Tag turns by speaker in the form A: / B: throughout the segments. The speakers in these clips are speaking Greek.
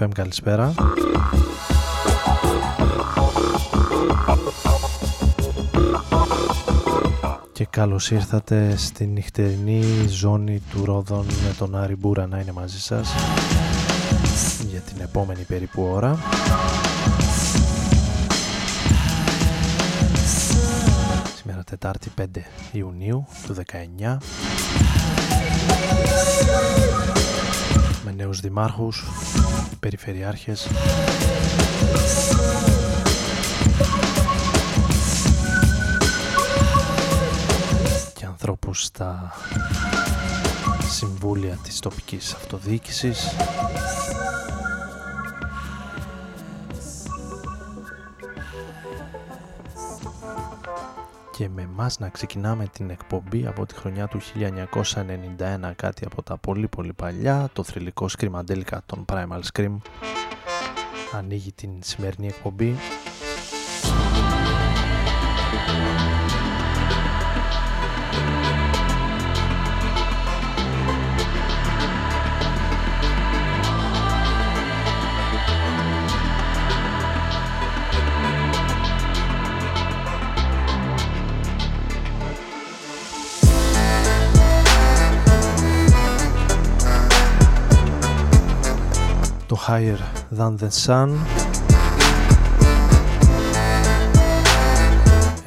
A: FM, καλησπέρα. Και καλώς ήρθατε στην νυχτερινή ζώνη του Ρόδον με τον Άρη Μπούρα να είναι μαζί σας για την επόμενη περίπου ώρα. Σήμερα Τετάρτη 5 Ιουνίου του 19 με νέους δημάρχους, περιφερειάρχες. Και ανθρώπους στα συμβούλια της τοπικής αυτοδιοίκησης και με μας να ξεκινάμε την εκπομπή από τη χρονιά του 1991 κάτι από τα πολύ πολύ παλιά το θρηλυκό Screamadelica των Primal Scream. Ανοίγει την σημερινή εκπομπή Higher Than The Sun.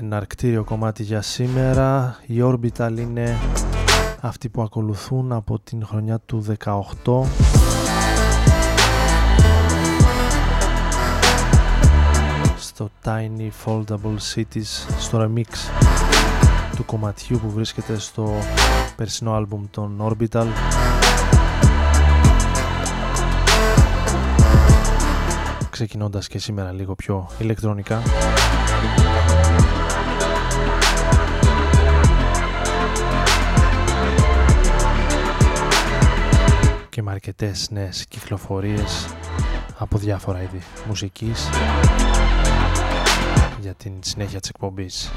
A: Ένα αρκτήριο κομμάτι για σήμερα. Η Orbital είναι αυτοί που ακολουθούν από την χρονιά του 18 στο Tiny Foldable Cities στο remix του κομματιού που βρίσκεται στο περσινό άλμπουμ των Orbital ξεκινώντας και σήμερα λίγο πιο ηλεκτρονικά
B: και με αρκετές νέες κυκλοφορίες από διάφορα είδη μουσικής για την συνέχεια της εκπομπής.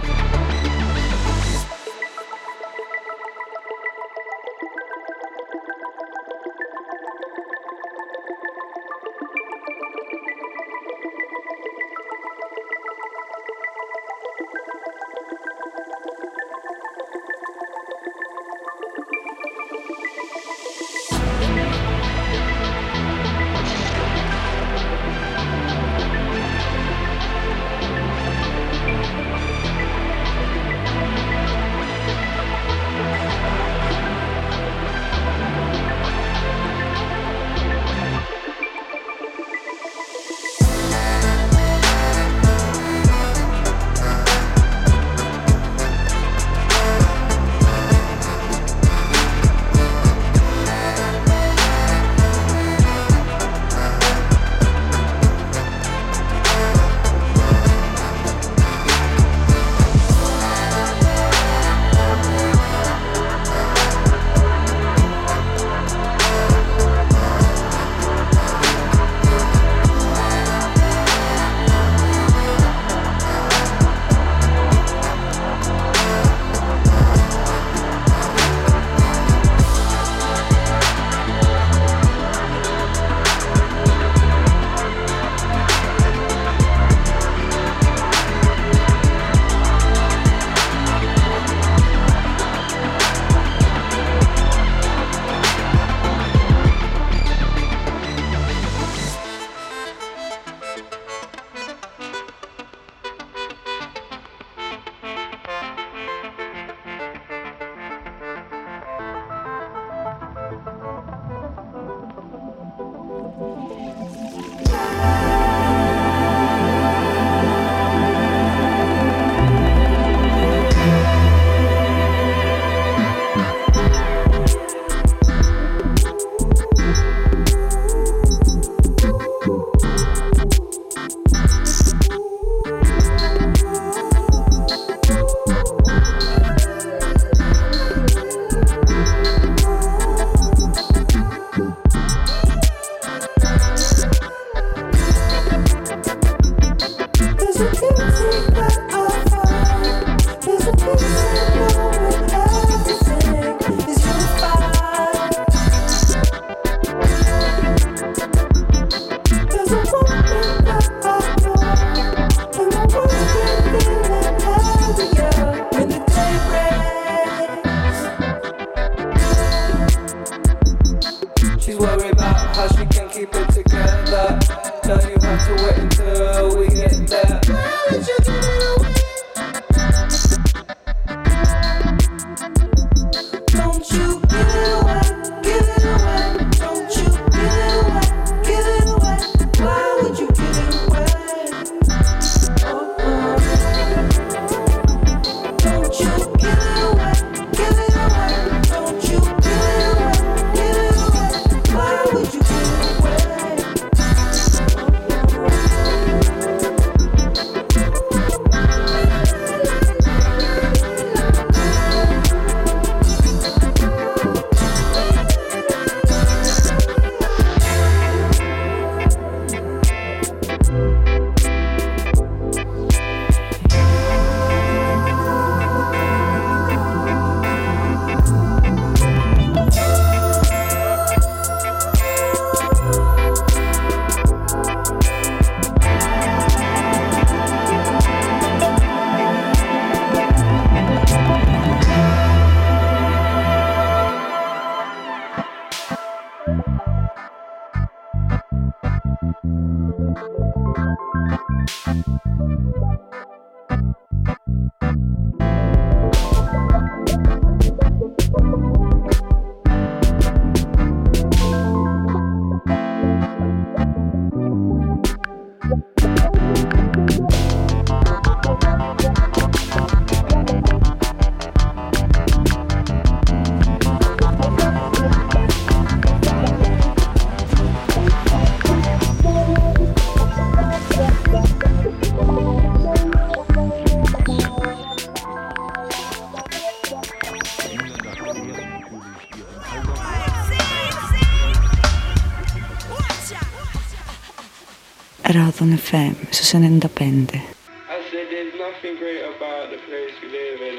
C: susen and depende.
D: I said there's nothing great about the place we live in.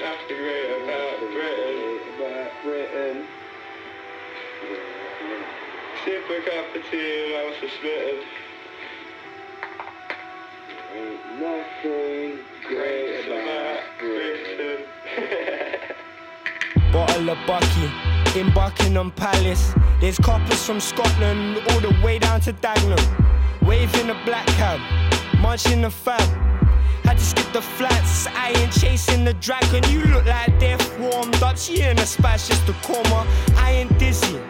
D: Nothing great about Britain. About Britain. Sip a cup of I'm suspended. Ain't nothing great about Britain.
E: Bottle of Bucky in Buckingham Palace. There's coppers from Scotland all the way down to Dagenham. Waving a black cab, munching the fab. Had to skip the flats, I ain't chasing the dragon. You look like death warmed up. She in a splash just a coma. I ain't dizzy.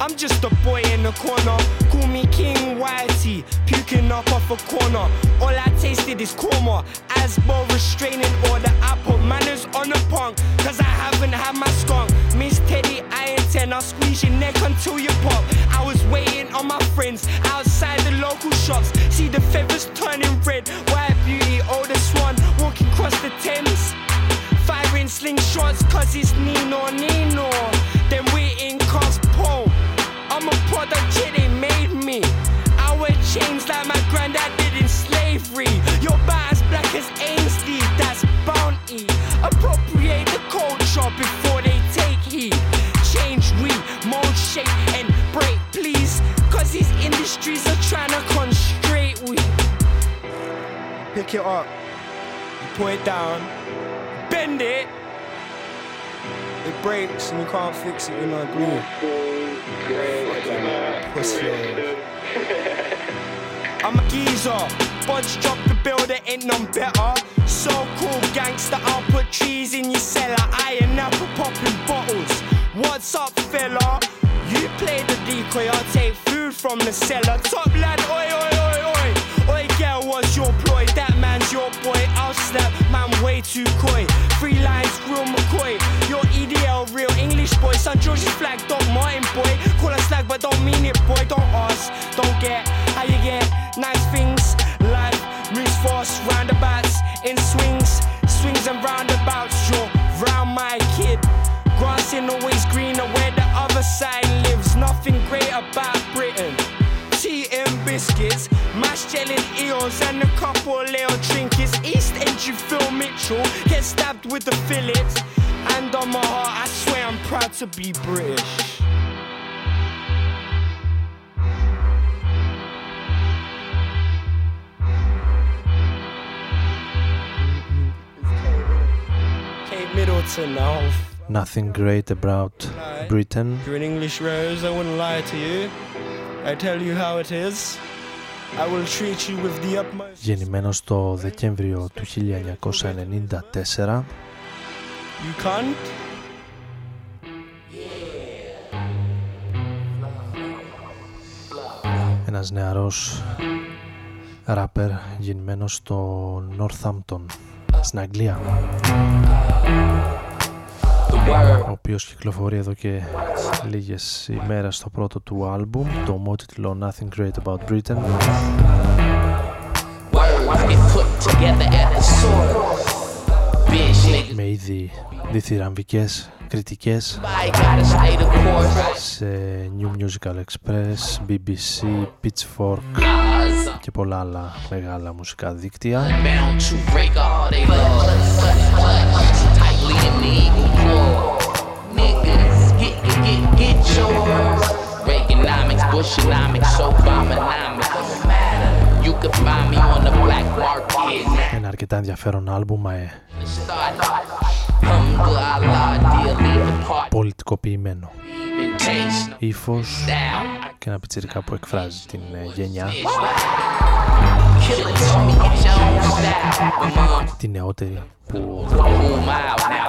E: I'm just a boy in the corner. Call me King Whitey, puking up off a corner. All I tasted is korma. Asbo restraining order. I put manners on the punk, cause I haven't had my skunk. Miss Teddy, I ain't ten. I'll squeeze your neck until you pop. I was waiting on my friends outside the local shops. See the feathers turning red. White beauty, oh, oldest one, walking across the Thames. Firing slingshots, cause it's Nino Nino. Then waiting cause Paul. I'm a product, yeah, they made me. I wear chains like my granddad did in slavery. Your about as black as Ainsley, that's bounty. Appropriate the culture before shape, and break, please. Cause these industries are trying to constrain we. Pick it up, you put it down, bend it. It breaks and you can't fix it, you know, glue. Pussy I'm a geezer. Budge drop the there ain't none better. So cool, gangster. I'll put trees in your cellar. I and apple popping bottles. What's up, from the cellar. Top lad, oi, oi, oi, oi. Oi, girl, what's your ploy? That man's your boy. I'll snap, man, way too coy. Three lines, real McCoy. Your EDL, real English boy. St. George's flag, Doc Martin boy. Call us slag, but don't mean it, boy. Don't ask, don't get how to be British. Kate Middleton now.
A: Nothing great about Britain.
E: You're an English rose, I wouldn't lie to you. I tell you how it is. I will treat you with the utmost.
A: Γεννημένος το Δεκέμβριο του 1994
E: You can't?
A: ένας νεαρός ράπερ γεννημένος στο Northampton στην Αγγλία. Ο οποίος κυκλοφορεί εδώ και λίγες ημέρες στο πρώτο του άλμπουμ το ομότιτλο Nothing Great About Britain. Με ήδη διθυραμβικές σε New Musical Express, BBC, Pitchfork και πολλά άλλα μεγάλα μουσικά δίκτυα. Ένα αρκετά ενδιαφέρον άλμπουμα. Ε,
F: Alhamdulillah, dear, leave the part.
A: πολιτικοποιημένο
F: Taste
A: ύφος
F: down.
A: και ένα πιτσιρικά που εκφράζει την ε, γενιά,
F: Kill it, Tommy Jones style. My mom
A: τη νεότερη που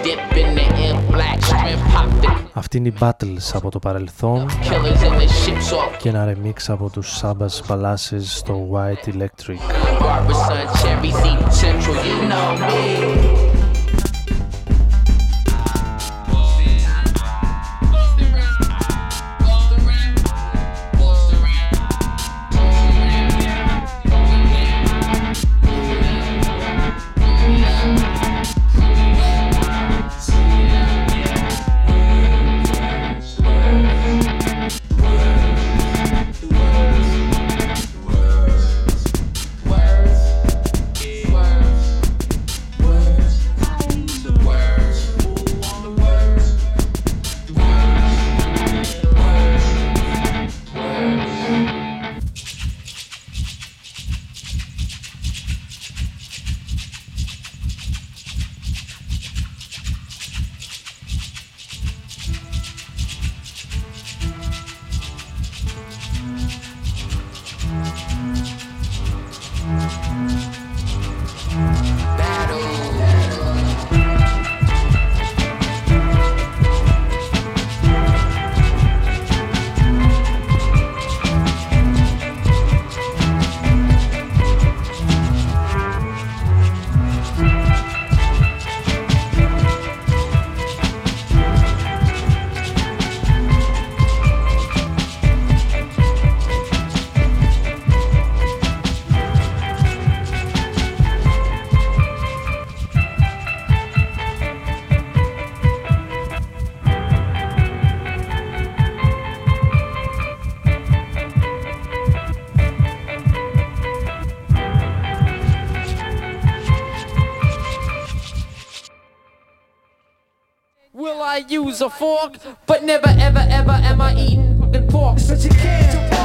F: So we kill 'em how we chillin'. Way richer than money in a proverbial building. Dip in the ink, black strength, pop the
A: Αυτή είναι η Battles από το παρελθόν
F: killers in the ships off.
A: και ένα remix από τους Sabbath Palaces στο White Electric.
F: use a fork, but never ever ever am I eating fucking pork.
G: Can't.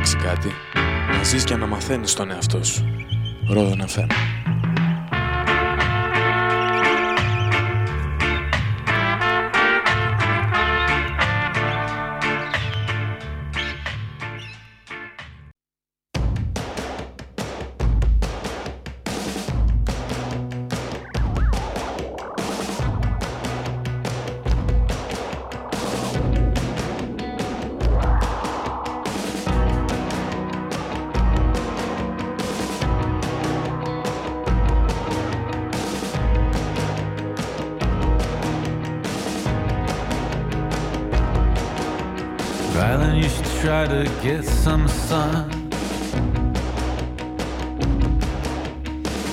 H: αλλάξει να ζεις και να μαθαίνεις τον εαυτό σου. Ρόδον FM.
I: try to get some sun.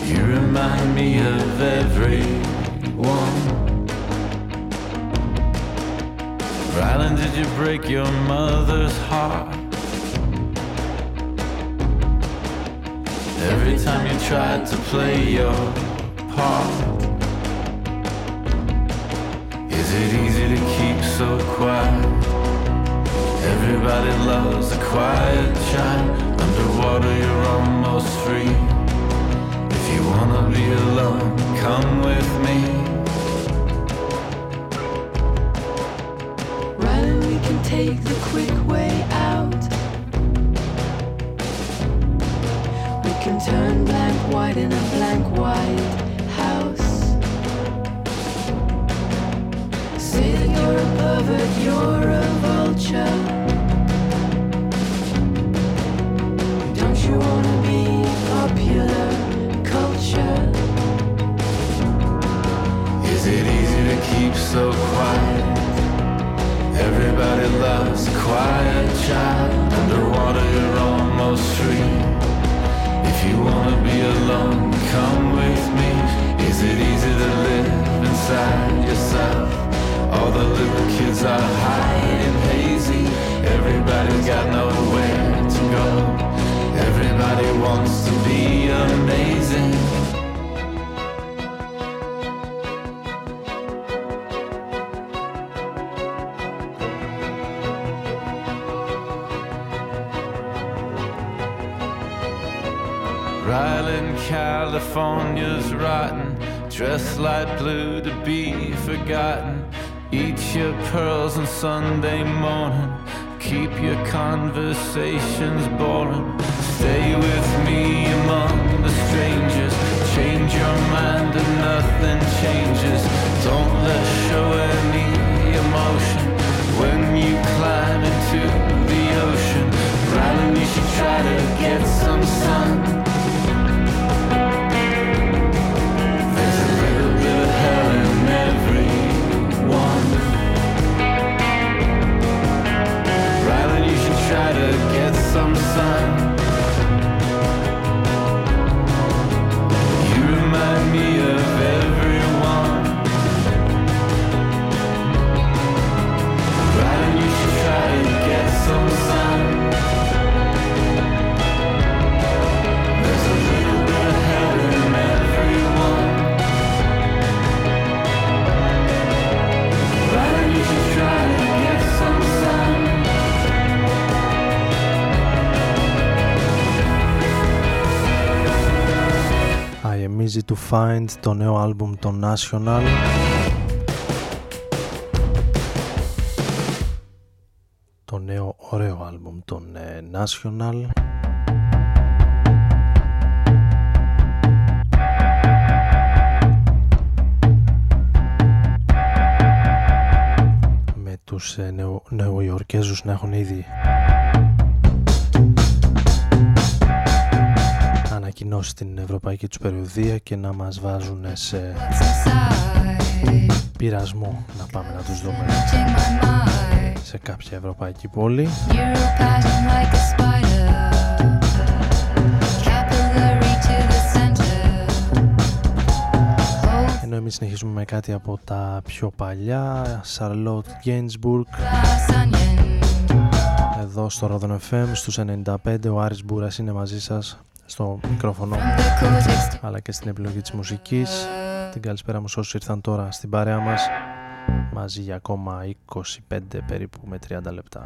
I: You remind me of everyone. Rylan, did you break your mother's heart? Every time you tried to play your part. Is it easy to keep so quiet? Everybody loves a quiet shine. Underwater, you're almost free. If you wanna be alone, come with me.
B: Ryan, we can take the quick
I: little kids high and hazy. Everybody's got nowhere to go. Everybody wants to be amazing. Ryland, California's rotten. Dressed light blue to be forgotten. Eat your pearls on Sunday morning. Keep your conversations boring. Stay with me among the strangers. Change your mind and nothing changes. Don't let show any emotion when you climb into the ocean. Ryland, you should try to get some sun.
A: Easy to find το νέο άλμπουμ των National. Το νέο ωραίο άλμπουμ των ε, National. Με τους ε, νεο, νεοϊορκέζους να έχουν ήδη ανακοινώσει την ευρωπαϊκή τους περιοδία και να μας βάζουν σε πειρασμό να πάμε να τους δούμε σε κάποια ευρωπαϊκή πόλη. Ενώ εμείς συνεχίζουμε με κάτι από τα πιο παλιά, Charlotte Gainsbourg, εδώ στο Rodon FM στους 95, ο Άρης Μπούρας είναι μαζί σας στο μικρόφωνο αλλά και στην επιλογή της μουσικής. Την καλησπέρα μου σε όσους ήρθαν τώρα στην παρέα μας μαζί για ακόμα 25 περίπου με 30 λεπτά.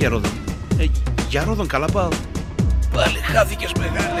J: Γιαρόδων. Ε, Γερόδον, καλά πάω. Πάλι χάθηκες μεγάλε.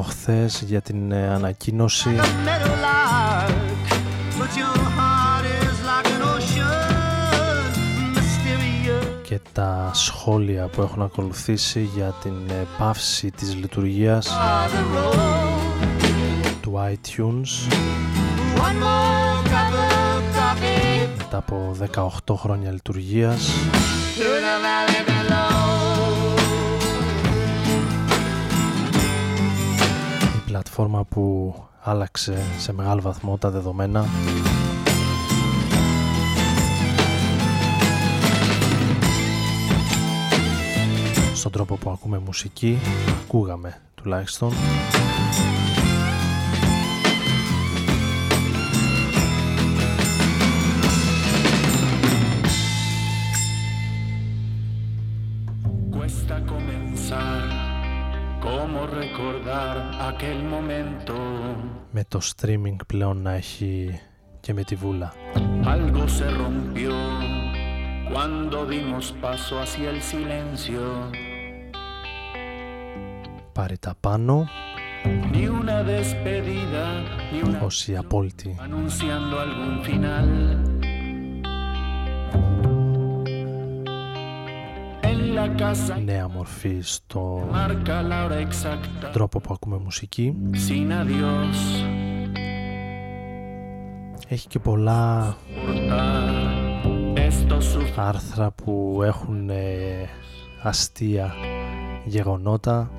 A: από για την ε, ανακοίνωση. Και τα σχόλια που έχουν ακολουθήσει για την ε, πάυση της λειτουργίας του iTunes. Μετά από 18 χρόνια λειτουργίας. πλατφόρμα που άλλαξε σε μεγάλο βαθμό τα δεδομένα. Στον τρόπο που ακούμε μουσική, ακούγαμε τουλάχιστον. με το streaming πλέον να έχει και με τη βούλα.
I: Algo se rompió cuando dimos paso hacia el silencio.
A: Πάρε τα πάνω.
I: Ni una despedida, ni una...
A: Όσοι απόλυτοι.
I: Anunciando algún final.
A: νέα μορφή στο τρόπο που ακούμε μουσική. Έχει και πολλά άρθρα που έχουν ε, αστεία γεγονότα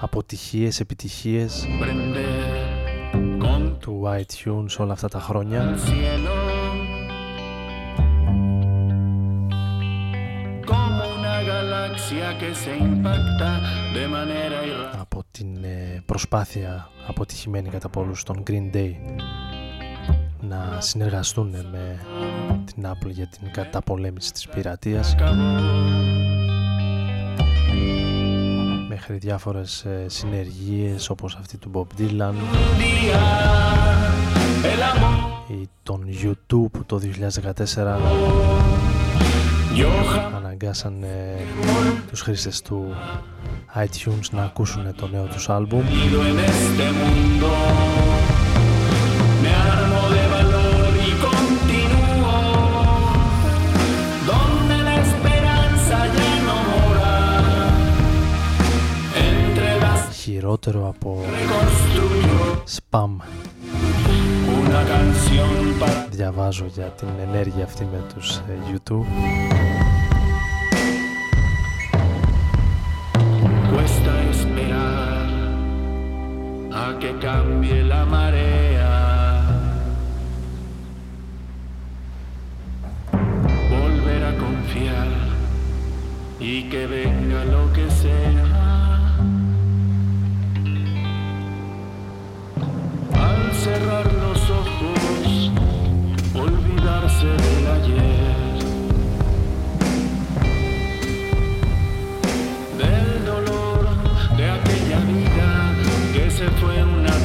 A: αποτυχίες, επιτυχίες του iTunes όλα αυτά τα χρόνια. Από την ε, προσπάθεια αποτυχημένη κατά πολλούς των Green Day να συνεργαστούν με την Apple για την καταπολέμηση της πειρατείας. Μέχρι διάφορες ε, συνεργίες όπως αυτή του Bob Dylan ή τον YouTube το 2014 αναγκάσαν ε, τους χρήστες του iTunes να ακούσουν το νέο τους άλμπουμ. χειρότερο από spam διαβάζω για την ενέργεια αυτή με τους ε, YouTube
K: que cambie la marea. Volver a confiar y que venga lo que sea. Al cerrar los ojos, olvidarse del ayer.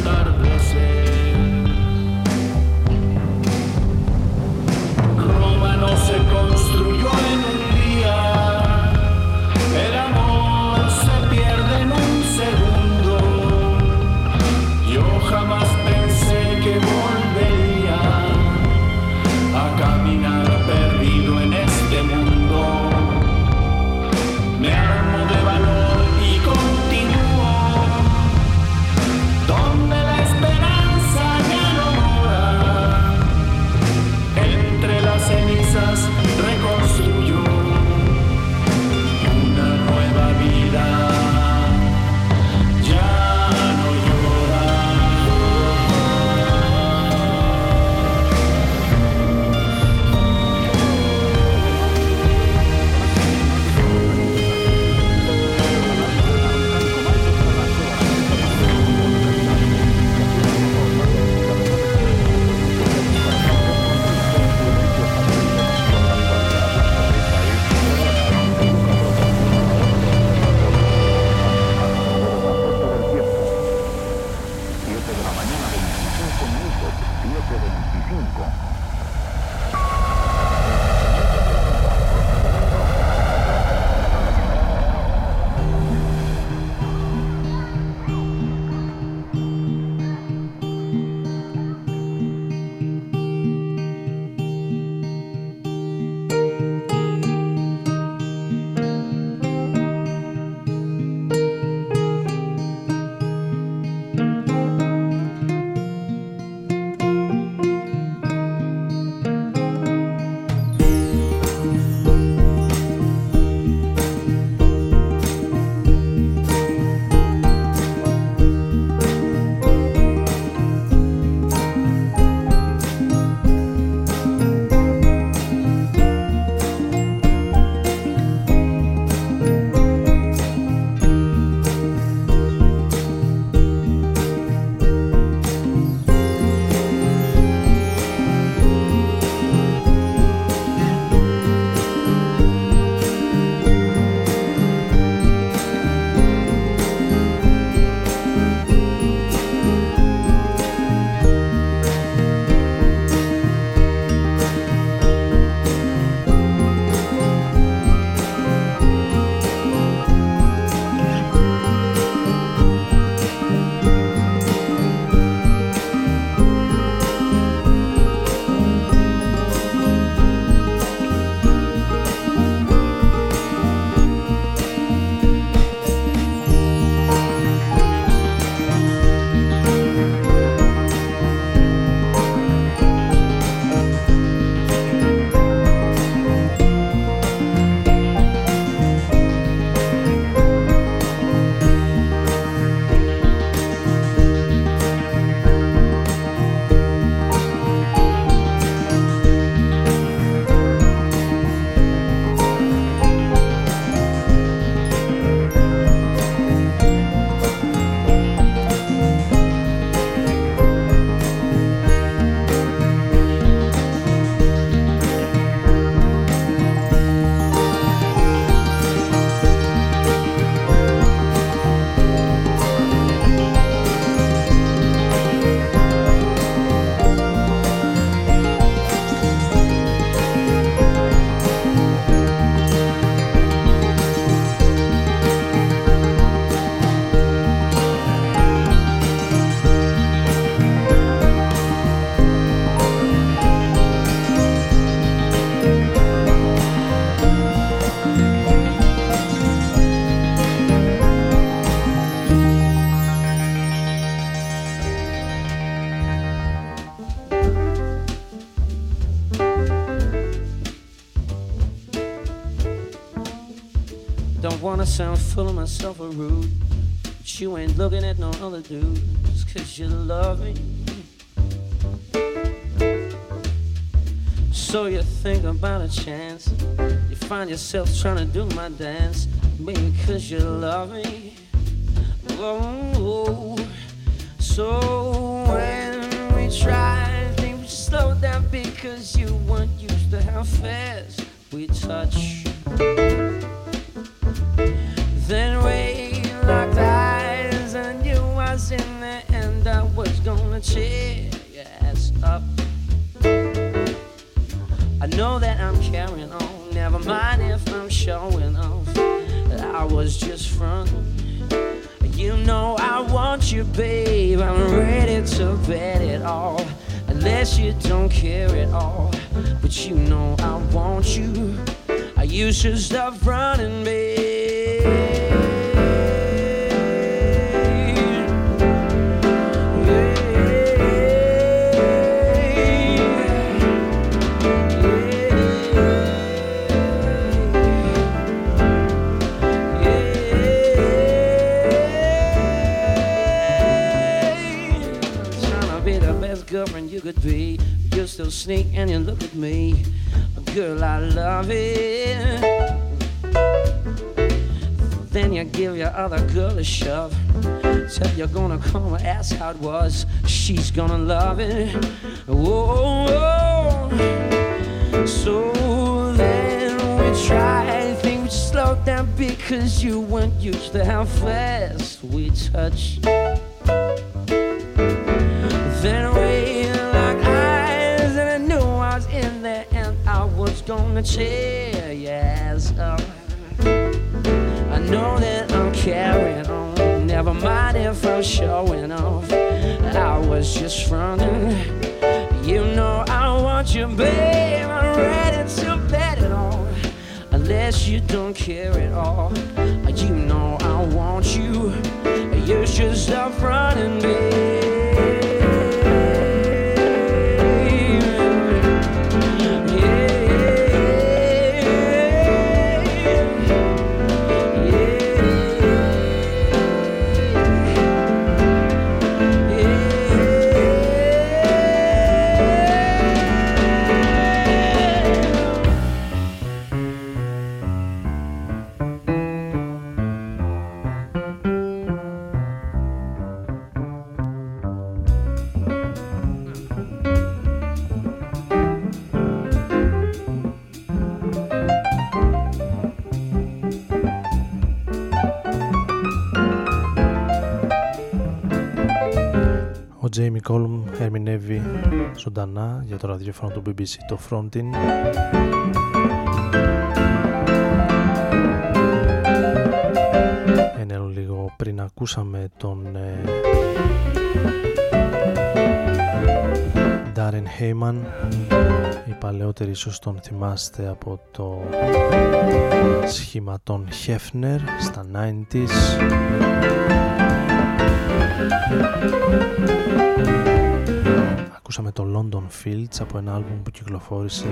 L: tarde. Myself a rude. But you ain't looking at no other dudes, cause you love me. So you think about a chance. You find yourself trying to do my dance. Maybe cause you love me. Oh, so just fronting. You know I want you, babe. I'm ready to bet it all. Unless you don't care at all. But you know I want you. I You should stop running, babe. Could be. You still sneak and you look at me. Girl, I love it. Then you give your other girl a shove. Tell you're gonna come and ask how it was. She's gonna love it. Whoa, whoa. So then we try things slow down because you weren't used to how fast we touch. Then we gonna tear ass up. I know that I'm carrying on, never mind if I'm showing off. I was just fronting. You know I want you, babe. I'm ready to bet it all. Unless you don't care at all. You know I want you. You're should stop running, babe.
A: Ο Τζέιμι Κόλμ ερμηνεύει ζωντανά για το ραδιόφωνο του BBC το Frontin. Ένα λίγο πριν ακούσαμε τον ε, Darren Heyman οι παλαιότεροι ίσως τον θυμάστε από το σχήμα των Hefner στα 90s Ακούσαμε το London Fields από ένα άλμπουμ που κυκλοφόρησε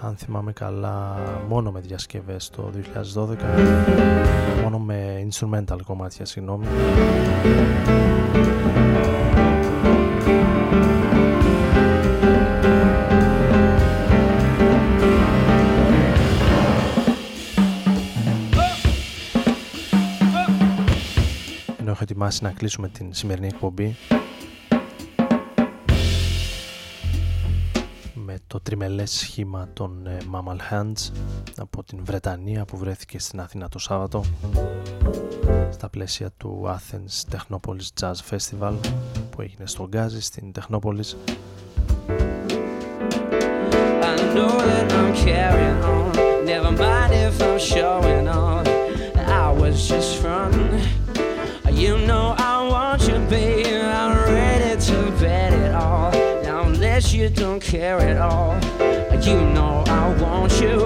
A: αν θυμάμαι καλά μόνο με διασκευές το 2012 μόνο με instrumental κομμάτια συγγνώμη. Ενώ έχω ετοιμάσει να κλείσουμε την σημερινή εκπομπή τριμελές σχήμα των ε, Mammal Hands από την Βρετανία που βρέθηκε στην Αθήνα το Σάββατο στα πλαίσια του Αθεν Technopolis Jazz Festival που έγινε στο Γκάζι στην Τεχνόπολης.
L: Now, unless you don't care at all. You know I want you.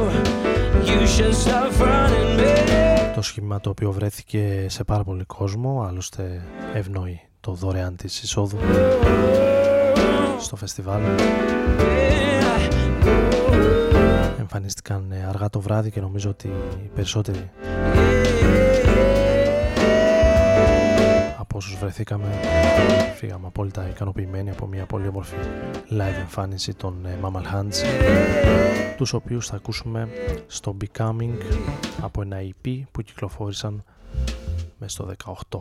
L: You should stop running, babe.
A: το σχήμα το οποίο βρέθηκε σε πάρα πολύ κόσμο άλλωστε ευνοεί το δωρεάν της εισόδου στο φεστιβάλ εμφανίστηκαν ε, αργά το βράδυ και νομίζω ότι οι περισσότεροι Από όσους βρεθήκαμε φύγαμε απόλυτα ικανοποιημένοι από μια πολύ όμορφη live εμφάνιση των ε, Mammal Hands τους οποίους θα ακούσουμε στο Becoming από ένα EP που κυκλοφόρησαν μέσα στο 18.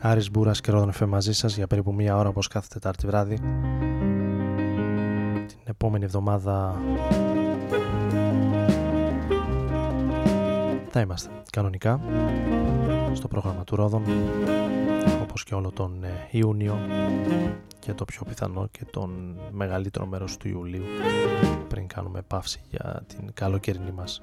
A: Άρης Μπούρας και Ρόδον Εφέ μαζί σας για περίπου μία ώρα όπως κάθε Τετάρτη βράδυ. Την επόμενη εβδομάδα θα είμαστε κανονικά στο πρόγραμμα του Ρόδων όπως και όλο τον ε, Ιούνιο και το πιο πιθανό και τον μεγαλύτερο μέρος του Ιουλίου πριν κάνουμε παύση για την καλοκαιρινή μας.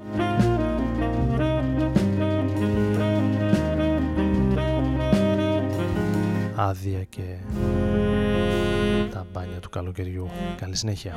A: άδεια και τα μπάνια του καλοκαιριού. Καλή συνέχεια.